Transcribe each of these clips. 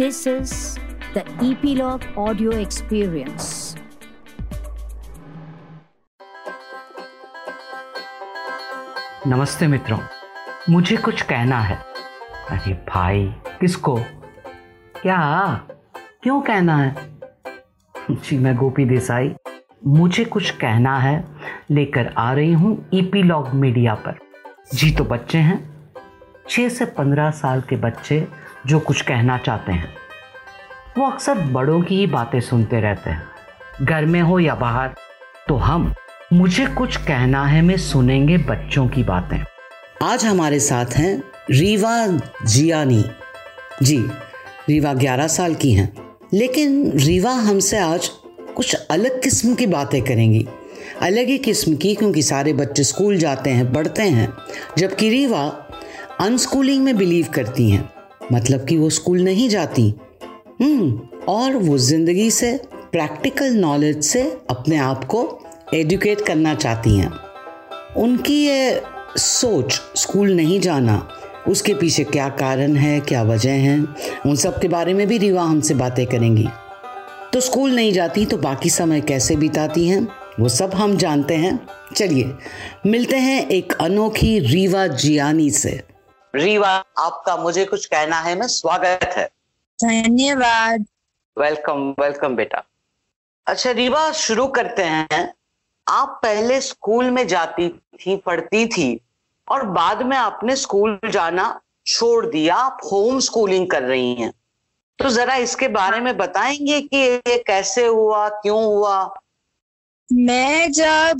This is the Epilogue Audio Experience. नमस्ते मित्रों, मुझे कुछ कहना है। अरे भाई, किसको? क्या? क्यों कहना है? जी, मैं गोपी देसाई। मुझे कुछ कहना है, लेकर आ रही हूँ ईपीलॉग मीडिया पर। जी तो बच्चे हैं। छः से पंद्रह साल के बच्चे जो कुछ कहना चाहते हैं। वो अक्सर बड़ों की ही बातें सुनते रहते हैं। घर में हो या बाहर तो हम मुझे कुछ कहना है, में सुनेंगे बच्चों की बातें। आज हमारे साथ हैं रीवा जियानी। जी, रीवा 11 साल की हैं। लेकिन रीवा हमसे आज कुछ अलग किस्म की बातें करेंगी। अलग ही किस्म की, क्योंकि सारे बच्चे स्कूल जाते हैं, पढ़ते हैं, जबकि रीवा अनस्कूलिंग में बिलीव करती हैं। मतलब कि वो स्कूल नहीं जाती। हम्म और वो ज़िंदगी से प्रैक्टिकल नॉलेज से अपने आप को एजुकेट करना चाहती हैं। उनकी ये सोच, स्कूल नहीं जाना, उसके पीछे क्या कारण है, क्या वजह है, उन सब के बारे में भी रीवा हमसे बातें करेंगी। तो स्कूल नहीं जाती तो बाकी समय कैसे बिताती हैं, वो सब हम जानते हैं। चलिए, मिलते हैं एक अनोखी रीवा जियानी से। रीवा आपका मुझे कुछ कहना है मैं स्वागत है। धन्यवाद। वेलकम वेलकम बेटा। अच्छा रीवा शुरू करते हैं। आप पहले स्कूल में जाती थी पढ़ती थी और बाद में आपने स्कूल जाना छोड़ दिया। आप होम स्कूलिंग कर रही हैं। तो जरा इसके बारे में बताएँगे कि ये कैसे हुआ क्यों हुआ? मैं जब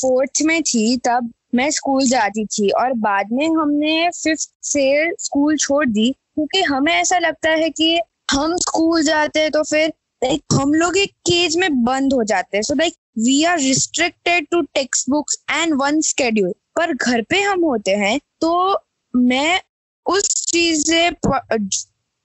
फोर्थ में थी तब मैं स्कूल जाती थी और बाद में हमने फिफ्थ से स्कूल छोड़ दी, क्योंकि हमें ऐसा लगता है कि हम स्कूल जाते हैं तो फिर लाइक हम लोग एक केज में बंद हो जाते हैं। So like we are restricted to text books and one schedule पर घर पे हम होते हैं तो मैं उस चीज़ें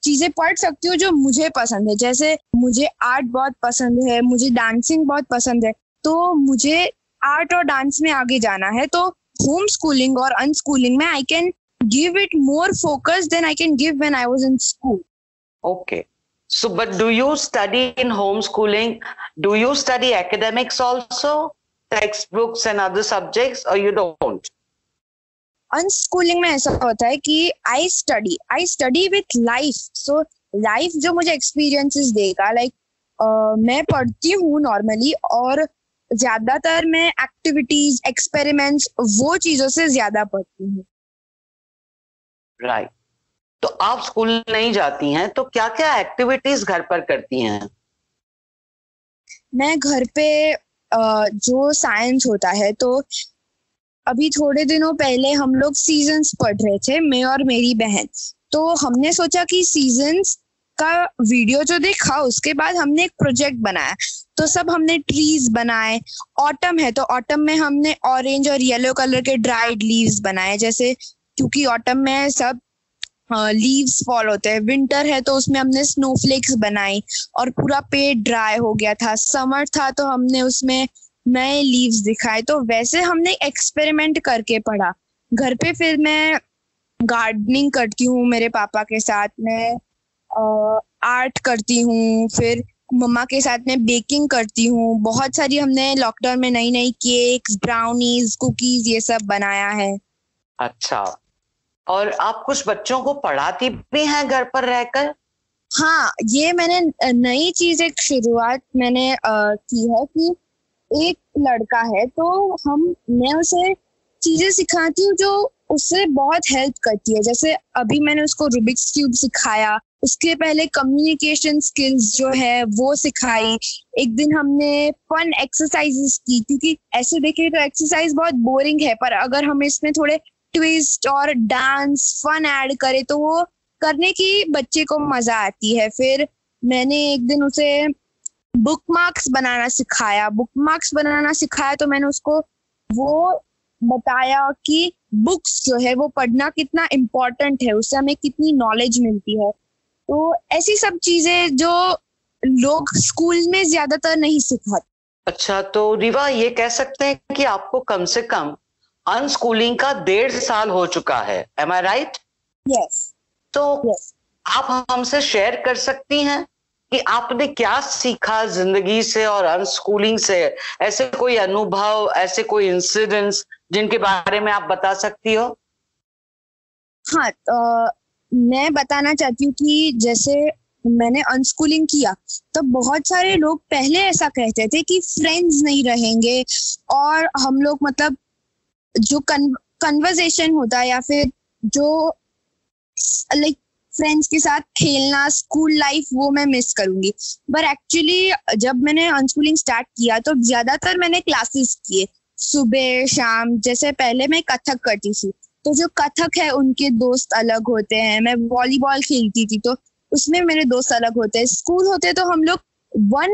चीज़ें पढ़ सकती हूँ जो मुझे पसंद है। जैसे मुझे आर्ट बहुत पसंद है, मुझे डांसिंग बहुत पसंद है तो मुझे आर्ट और डांस में आगे जाना है तो होम स्कूलिंग और अनस्कूलिंग में I can give it more focus then I can give when I was in school okay so but do you study in homeschooling do you study academics also textbooks and other subjects or you don't? Unschooling में ऐसा होता है कि I study I study with life so life जो मुझे experiences देगा like like, uh, मैं पढ़ती हूँ नॉर्मली और ज़्यादातर मैं एक्टिविटीज़ एक्सपेरिमेंट्स वो चीज़ों से ज़्यादा पढ़ती हूँ। Right right. तो आप स्कूल नहीं जाती हैं तो क्या क्या एक्टिविटीज़ घर पर करती हैं? मैं घर पे जो साइंस होता है तो अभी थोड़े दिनों पहले हम लोग सीजन्स पढ़ रहे थे मैं और मेरी बहन। तो हमने सोचा कि सीजन्स का वीडियो जो देखा, उसके बाद हमने एक प्रोजेक्ट बनाया। तो सब हमने ट्रीज बनाए। ऑटम है तो ऑटम में हमने ऑरेंज और येलो कलर के ड्राइड लीव्स बनाए। जैसे क्योंकि ऑटम में सब लीव्स फॉल होते हैं। विंटर है तो उसमें हमने स्नोफ्लेक्स बनाई और पूरा पेड़ ड्राई हो गया था। समर था तो हमने उसमें नए लीव्स दिखाए। तो वैसे हमने एक्सपेरिमेंट करके पढ़ा। घर पे फिर मैं गार्डनिंग करती हूँ मेरे पापा के साथ। में आर्ट करती हूँ फिर मम्मा के साथ में बेकिंग करती हूँ। बहुत सारी हमने लॉकडाउन में नई नई केक्स ब्राउनीज कुकीज ये सब बनाया है। अच्छा। और आप कुछ बच्चों को पढ़ाती भी हैं घर पर रहकर? हाँ ये मैंने नई चीज़ एक शुरुआत मैंने आ, की है कि एक लड़का है तो हम मैं उसे चीज़ें सिखाती हूँ जो उससे बहुत हेल्प करती है। जैसे अभी मैंने उसको रूबिक्स क्यूब सिखाया उसके पहले कम्युनिकेशन स्किल्स जो है, वो सिखाई। एक दिन हमने फन एक्सरसाइजेस की, क्योंकि ऐसे देखे तो एक्सरसाइज बहुत बोरिंग है, पर अगर हम इसमें थोड़े ट्विस्ट और डांस फन ऐड करें तो वो करने की बच्चे को मज़ा आती है। फिर मैंने एक दिन उसे बुक मार्क्स बनाना सिखाया। बुक मार्क्स बनाना सिखाया तो मैंने उसको वो बताया कि बुक्स जो है, वो पढ़ना कितना इम्पोर्टेंट है, उससे हमें कितनी नॉलेज मिलती है। तो ऐसी सब चीज़ें जो लोग स्कूल में ज़्यादातर नहीं सिखाते। अच्छा तो रिवा ये कह सकते हैं कि आपको कम से कम अनस्कूलिंग का डेढ़ साल हो चुका है। एम आई राइट यस तो yes. आप हमसे शेयर कर सकती हैं कि आपने क्या सीखा ज़िंदगी से और अनस्कूलिंग से? ऐसे कोई अनुभव ऐसे कोई इंसिडेंट्स जिनके बारे में आप बता सकती हो? हाँ तो मैं बताना चाहती हूँ कि जैसे मैंने अनस्कूलिंग किया तो बहुत सारे लोग पहले ऐसा कहते थे कि फ्रेंड्स नहीं रहेंगे और हम लोग मतलब जो कन्वर्जेशन होता है या फिर जो लाइक फ्रेंड्स के साथ खेलना स्कूल लाइफ वो मैं मिस करूँगी। पर एक्चुअली जब मैंने अनस्कूलिंग स्टार्ट किया तो ज़्यादातर मैंने क्लासेस किए। सुबह, शाम, जैसे पहले मैं कथक करती थी। तो जो कथक है, उनके दोस्त अलग होते हैं। मैं वॉलीबॉल खेलती थी तो उसमें मेरे दोस्त अलग होते हैं। स्कूल होते तो हम लोग वन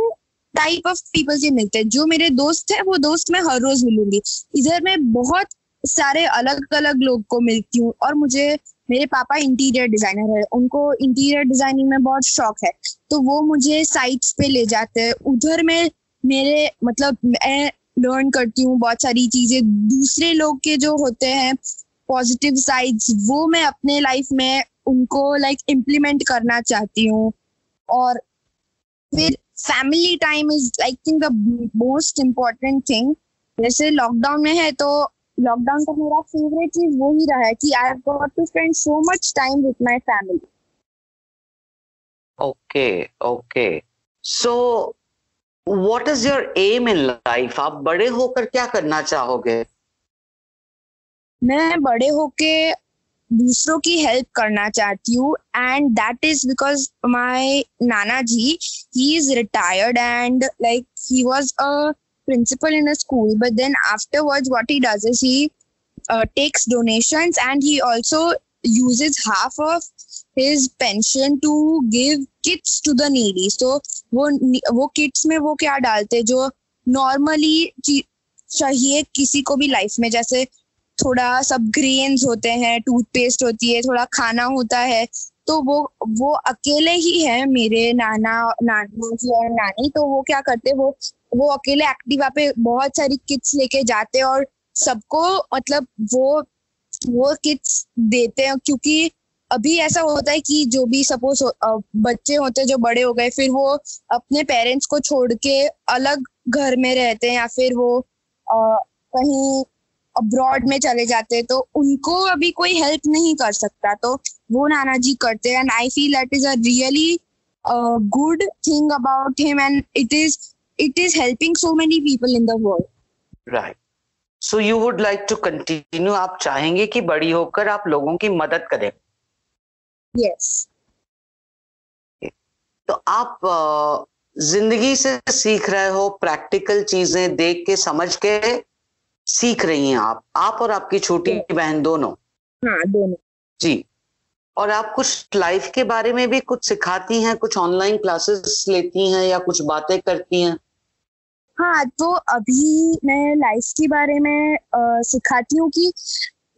टाइप ऑफ़ पीपल से मिलते हैं। जो मेरे दोस्त है, वो दोस्त मैं हर रोज मिलूँगी। इधर मैं बहुत सारे अलग अलग लोग को मिलती हूँ और मुझे मेरे पापा इंटीरियर डिज़ाइनर है। उनको इंटीरियर डिज़ाइनिंग में बहुत शौक है। तो वो मुझे साइट्स पे ले जाते हैं। उधर में मेरे मतलब मैं लर्न करती हूँ बहुत सारी चीज़ें। दूसरे लोग के जो होते हैं पॉजिटिव साइड्स वो मैं अपने लाइफ में उनको लाइक like, इम्प्लीमेंट करना चाहती हूँ। और फिर family time is like think the most important thing जैसे लॉकडाउन में है तो लॉकडाउन का मेरा फेवरेट चीज़ वो ही रहा है कि I got to spend so much time with my family okay okay so what is your aim in life आप बड़े होकर क्या करना चाहोगे? मैं बड़े होके दूसरों की हेल्प करना चाहती हूँ and that is because my nana ji he is retired and like he was a principal in a school but then afterwards what he does is he takes donations and he also uses half of his pension to give kits to the needy so वो वो kits में वो क्या डालते जो normally चाहिए किसी को भी लाइफ में, जैसे थोड़ा सब ग्रेन्स होते हैं टूथपेस्ट होती है थोड़ा खाना होता है तो वो वो अकेले ही है मेरे नाना नाना जी और नानी तो वो क्या करते वो वो अकेले एक्टिवा पे बहुत सारी किट्स लेके जाते और सबको मतलब वो वो किट्स देते हैं क्योंकि अभी ऐसा होता है कि जो भी सपोज़ बच्चे होते हैं जो बड़े हो गए फिर वो अपने पेरेंट्स को छोड़ के अलग घर में रहते हैं या फिर वो आ, कहीं अब्रॉड में चले जाते हैं तो उनको अभी कोई हेल्प नहीं कर सकता। तो वो नाना जी करते हैं and I feel that is a really good thing about him and it is it is helping so many people in the world. Right. So you would like to continue आप चाहेंगे कि बड़ी होकर आप लोगों की मदद करें? Yes. तो आप ज़िंदगी से सीख रहे हो प्रैक्टिकल चीज़ें देख के समझ के सीख रही हैं आप आप और आपकी छोटी बहन दोनों। हाँ दोनों। जी। और आप कुछ लाइफ के बारे में भी कुछ सिखाती हैं कुछ ऑनलाइन क्लासेस लेती हैं या कुछ बातें करती हैं? हाँ तो अभी मैं लाइफ के बारे में आ, सिखाती हूँ कि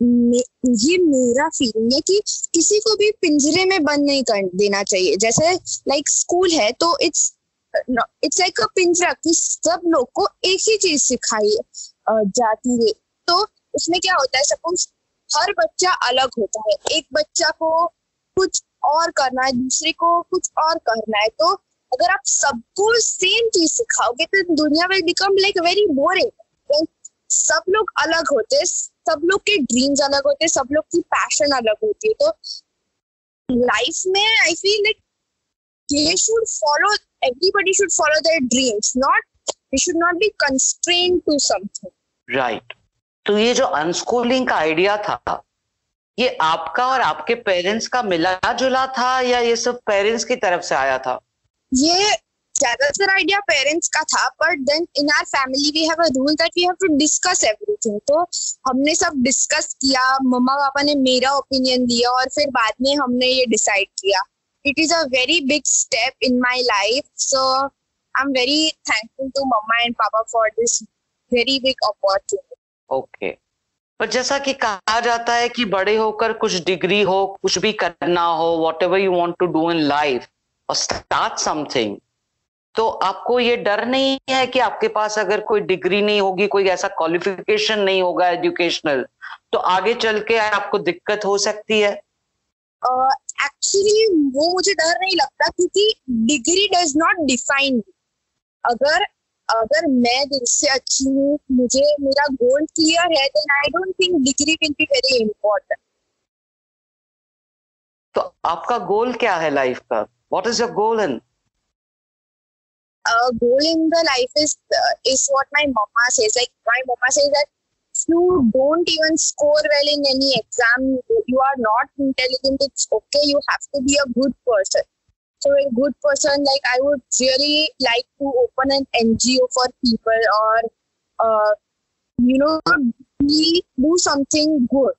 मे, ये मेरा फीलिंग है कि किसी को भी पिंजरे में बंद नहीं कर देना चाहिए। जैसे लाइक स्कूल है तो इट्स इट्स लाइक अ पिंजरा कि सब लोग को एक ही चीज़ सिखाई जाती है। तो उसमें क्या होता है, सपोज़ हर बच्चा अलग होता है। एक बच्चा को कुछ और करना है, दूसरे को कुछ और करना है। तो अगर आप सबको सेम चीज़ सिखाओगे तो दुनिया will become like very boring सब लोग अलग होते हैं सब लोग के ड्रीम्स अलग होते हैं सब लोग की पैशन अलग होती है। तो लाइफ में I feel like they should follow, everybody should follow their dreams, not, they should not be constrained to something right. तो ये जो अनस्कूलिंग का आइडिया था, ये आपका और आपके पेरेंट्स का मिला जुला था या ये सब पेरेंट्स की तरफ़ से आया था? ये ज़्यादातर आइडिया पेरेंट्स का था but then in our family we have a rule that we have to discuss everything तो हमने सब डिस्कस किया मम्मा पापा ने मेरा ओपिनियन दिया और फिर बाद में हमने ये डिसाइड किया। It is a very big step in my life so I am very thankful to mumma and papa for this very big opportunity okay पर जैसा कि कहा जाता है कि बड़े होकर कुछ डिग्री हो कुछ भी करना हो whatever you want to do in life और स्टार्ट समथिंग तो आपको ये डर नहीं है कि आपके पास अगर कोई डिग्री नहीं होगी कोई ऐसा क्वालिफिकेशन नहीं होगा एजुकेशनल तो आगे चल के आपको दिक्कत हो सकती है? एक्चुअली uh, वो मुझे डर नहीं लगता क्योंकि डिग्री डज नॉट डिफाइन अगर अगर मैं दिल से अच्छी हूँ मुझे मेरा गोल क्लियर है then I don't think degree will be very important तो आपका गोल क्या है लाइफ का? What is your goal in goal in the life is is what my mumma says like my mumma says that you don't even score well in any exam you are not intelligent it's okay you have to be a good person So a good person, like I would really like to open an NGO for people or, uh, you know, be, do something good.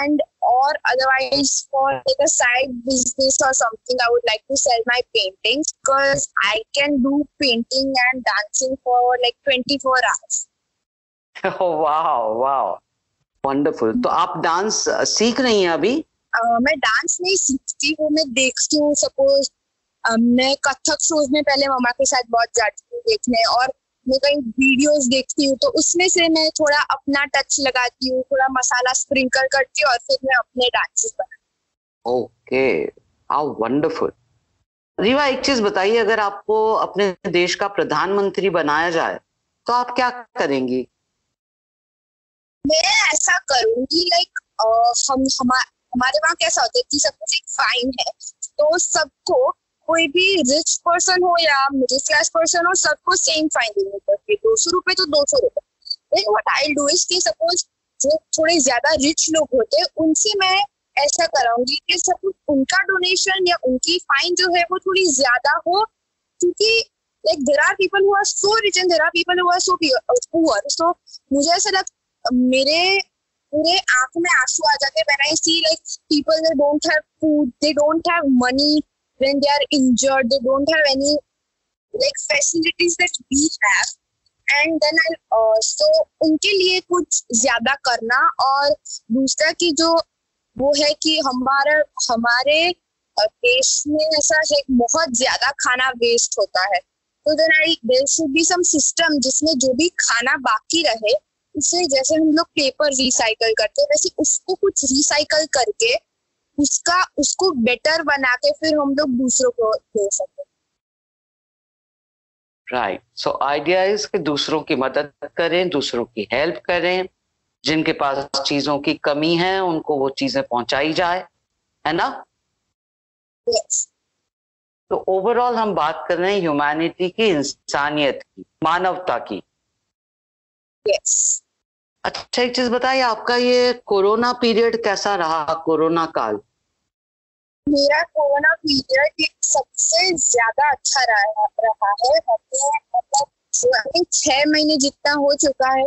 And or otherwise for like a side business or something, I would like to sell my paintings because I can do painting and dancing for like 24 hours. Oh wow, wow. Wonderful तो आप dance सीख रही हैं अभी uh, मैं dance नहीं सीखती वो मैं देखती हूँ सपोज मैं कथक शोज़ में पहले मम्मा के साथ बहुत जाती हूँ देखने और मैं कहीं वीडियोस देखती हूँ तो उसमें से मैं थोड़ा अपना टच लगाती हूँ थोड़ा मसाला स्प्रिंकल करती हूँ और फिर मैं अपने डांसेस बनाती ओके हाउ वंडरफुल रीवा एक चीज़ बताइए अगर आपको अपने देश का प्रधानमंत्री बनाया जाए तो आप क्या करेंगी? मैं ऐसा करूँगी लाइक हम हमारे वहाँ कैसा होता है कि सब कुछ एक फाइन है तो सबको कोई भी रिच पर्सन हो या मिडिल क्लास पर्सन हो, सबको सेम फाइन देने पड़ती दो सौ रुपए तो दो सौ रुपए। व्हाट आई डू इज़ कि सपोज़ जो थोड़े ज़्यादा रिच लोग होते हैं, उनसे मैं ऐसा कराऊँगी कि सब उनका डोनेशन या उनकी फाइन जो है वो थोड़ी ज़्यादा हो, क्योंकि like there are people who are so rich and there are people who are so poor सो मुझे ऐसा लग, मेरे पूरे आँख में आँसू आ जाते हैं I see like people they don't have food they don't have money when they are injured, they don't have any, like, facilities that we have. And then I saw उनके लिए कुछ ज़्यादा करना और दूसरा की जो वो है कि हमारा, हमारे देश में ऐसा है, बहुत ज़्यादा खाना वेस्ट होता है। तो then I there should be some system जिसमें जो भी खाना बाकी रहे, उसे जैसे हम लोग पेपर रिसाइकल करते हैं, वैसे उसको कुछ रिसाइकल करके उसका उसको बेटर बना के फिर हम लोग दूसरों को दे सकते राइट सो आइडिया इज़ कि दूसरों की मदद करें दूसरों की हेल्प करें। जिनके पास चीज़ों की कमी है उनको वो चीज़ें पहुंचाई जाए। है ना? Yes. तो ओवरऑल हम बात कर रहे हैं ह्यूमैनिटी की इंसानियत की मानवता की। Yes. अच्छा एक चीज़ बताइए, आपका ये कोरोना पीरियड कैसा रहा, कोरोना काल? मेरा कोरोना पीरियड सबसे ज़्यादा अच्छा रहा रहा है। मतलब छह महीने जितना हो चुका है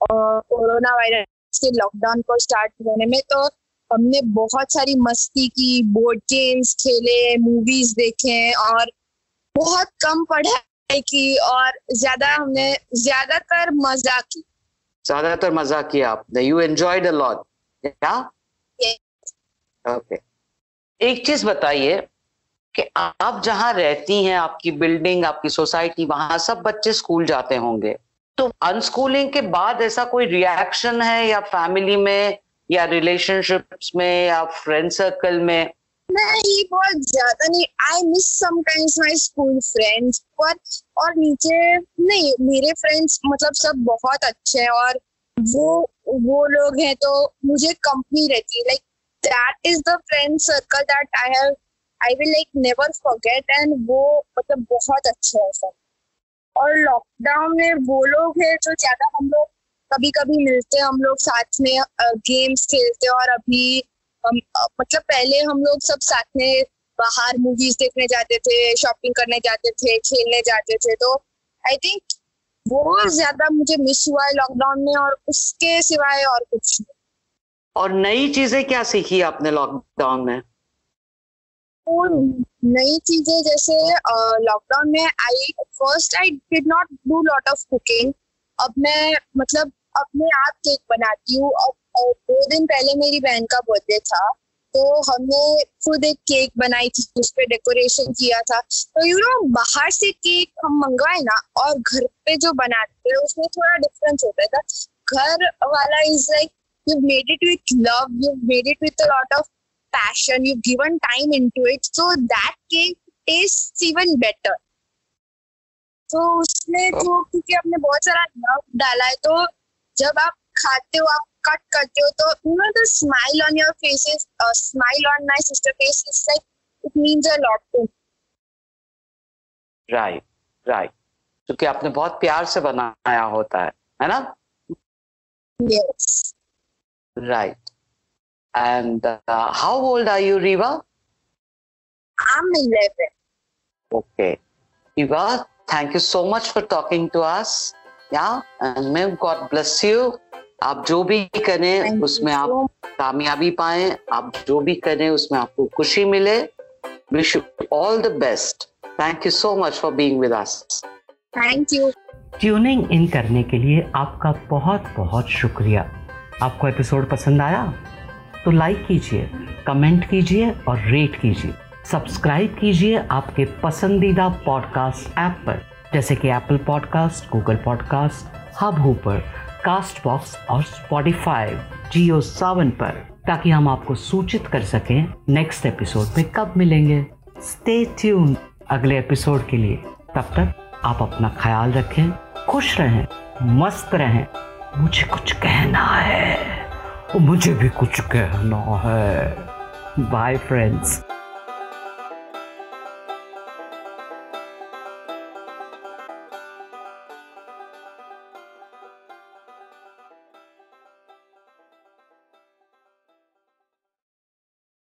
कोरोना वायरस के लॉकडाउन को स्टार्ट होने में तो हमने बहुत सारी मस्ती की बोर्ड गेम्स खेले मूवीज़ देखे, और बहुत कम पढ़ाई की, और ज़्यादा हमने ज़्यादातर मज़ा की। ज़्यादातर मज़ा किया आपने। यू एंजॉयड अ लॉट क्या ओके एक चीज़ बताइए कि आप जहाँ रहती हैं आपकी बिल्डिंग आपकी सोसाइटी वहाँ सब बच्चे स्कूल जाते होंगे। तो अनस्कूलिंग के बाद ऐसा कोई रिएक्शन है या फैमिली में या रिलेशनशिप्स में या फ्रेंड सर्कल में? बहुत ज़्यादा नहीं। I miss sometimes my school friends पर और नीचे नहीं, मेरे फ्रेंड्स मतलब सब बहुत अच्छे हैं और वो वो लोग हैं तो मुझे कंपनी रहती है। Like that is the friend circle that I have I will like never forget and वो मतलब बहुत अच्छे है सब। और लॉकडाउन में वो लोग हैं जो ज़्यादा हम लोग कभी कभी मिलते हैं, हम लोग साथ में गेम्स खेलते हैं और अभी हम मतलब पहले हम लोग सब साथ में बाहर मूवीज़ देखने जाते थे शॉपिंग करने जाते थे खेलने जाते थे। तो आई थिंक वो ज़्यादा मुझे मिस हुआ है लॉकडाउन में और उसके सिवाय और कुछ नहीं। और नई चीज़ें क्या सीखी आपने लॉकडाउन में? नई चीज़ें जैसे लॉकडाउन में I first I did not do lot of cooking अब मैं मतलब अपने आप केक बनाती हूँ अब दो दिन पहले मेरी बहन का बर्थडे था तो हमने खुद एक केक बनाई थी, उस पर डेकोरेशन किया था। तो यू नो बाहर से केक हम मंगवाए ना, और घर पे जो बनाते हैं, उसमें थोड़ा डिफरेंस होता था घर वाला is like you made it with love you made it with lot of passion, you've given time into it, so that cake tastes even better तो उसमें जो, क्योंकि आपने बहुत सारा लव डाला है तो जब आप खाते हो, आप कट करते हो तो you know the smile on your faces smile on my sister face is like it means a lot to right right क्योंकि आपने बहुत प्यार से बनाया होता है है ना? Yes right and how old are you Reeva I am 11 okay Reeva thank you so much for talking to us yeah and may God bless you आप जो भी करें उसमें आप कामयाबी पाए। आप जो भी करें उसमें आपको खुशी मिले। Wish you all the best thank you so much for being with us thank you tuning in करने के लिए आपका बहुत बहुत शुक्रिया। आपको एपिसोड पसंद आया? तो लाइक कीजिए कमेंट कीजिए और रेट कीजिए। सब्सक्राइब कीजिए आपके पसंदीदा पॉडकास्ट ऐप पर। जैसे कि Apple podcast Google podcast Hubhopper Castbox और स्पॉटिफाई जियो सावन पर, ताकि हम आपको सूचित कर सकें नेक्स्ट एपिसोड में कब मिलेंगे। स्टे ट्यून अगले एपिसोड के लिए तब तक आप अपना ख्याल रखें, खुश रहें, मस्त रहें। मुझे कुछ कहना है। मुझे भी कुछ कहना है। Bye friends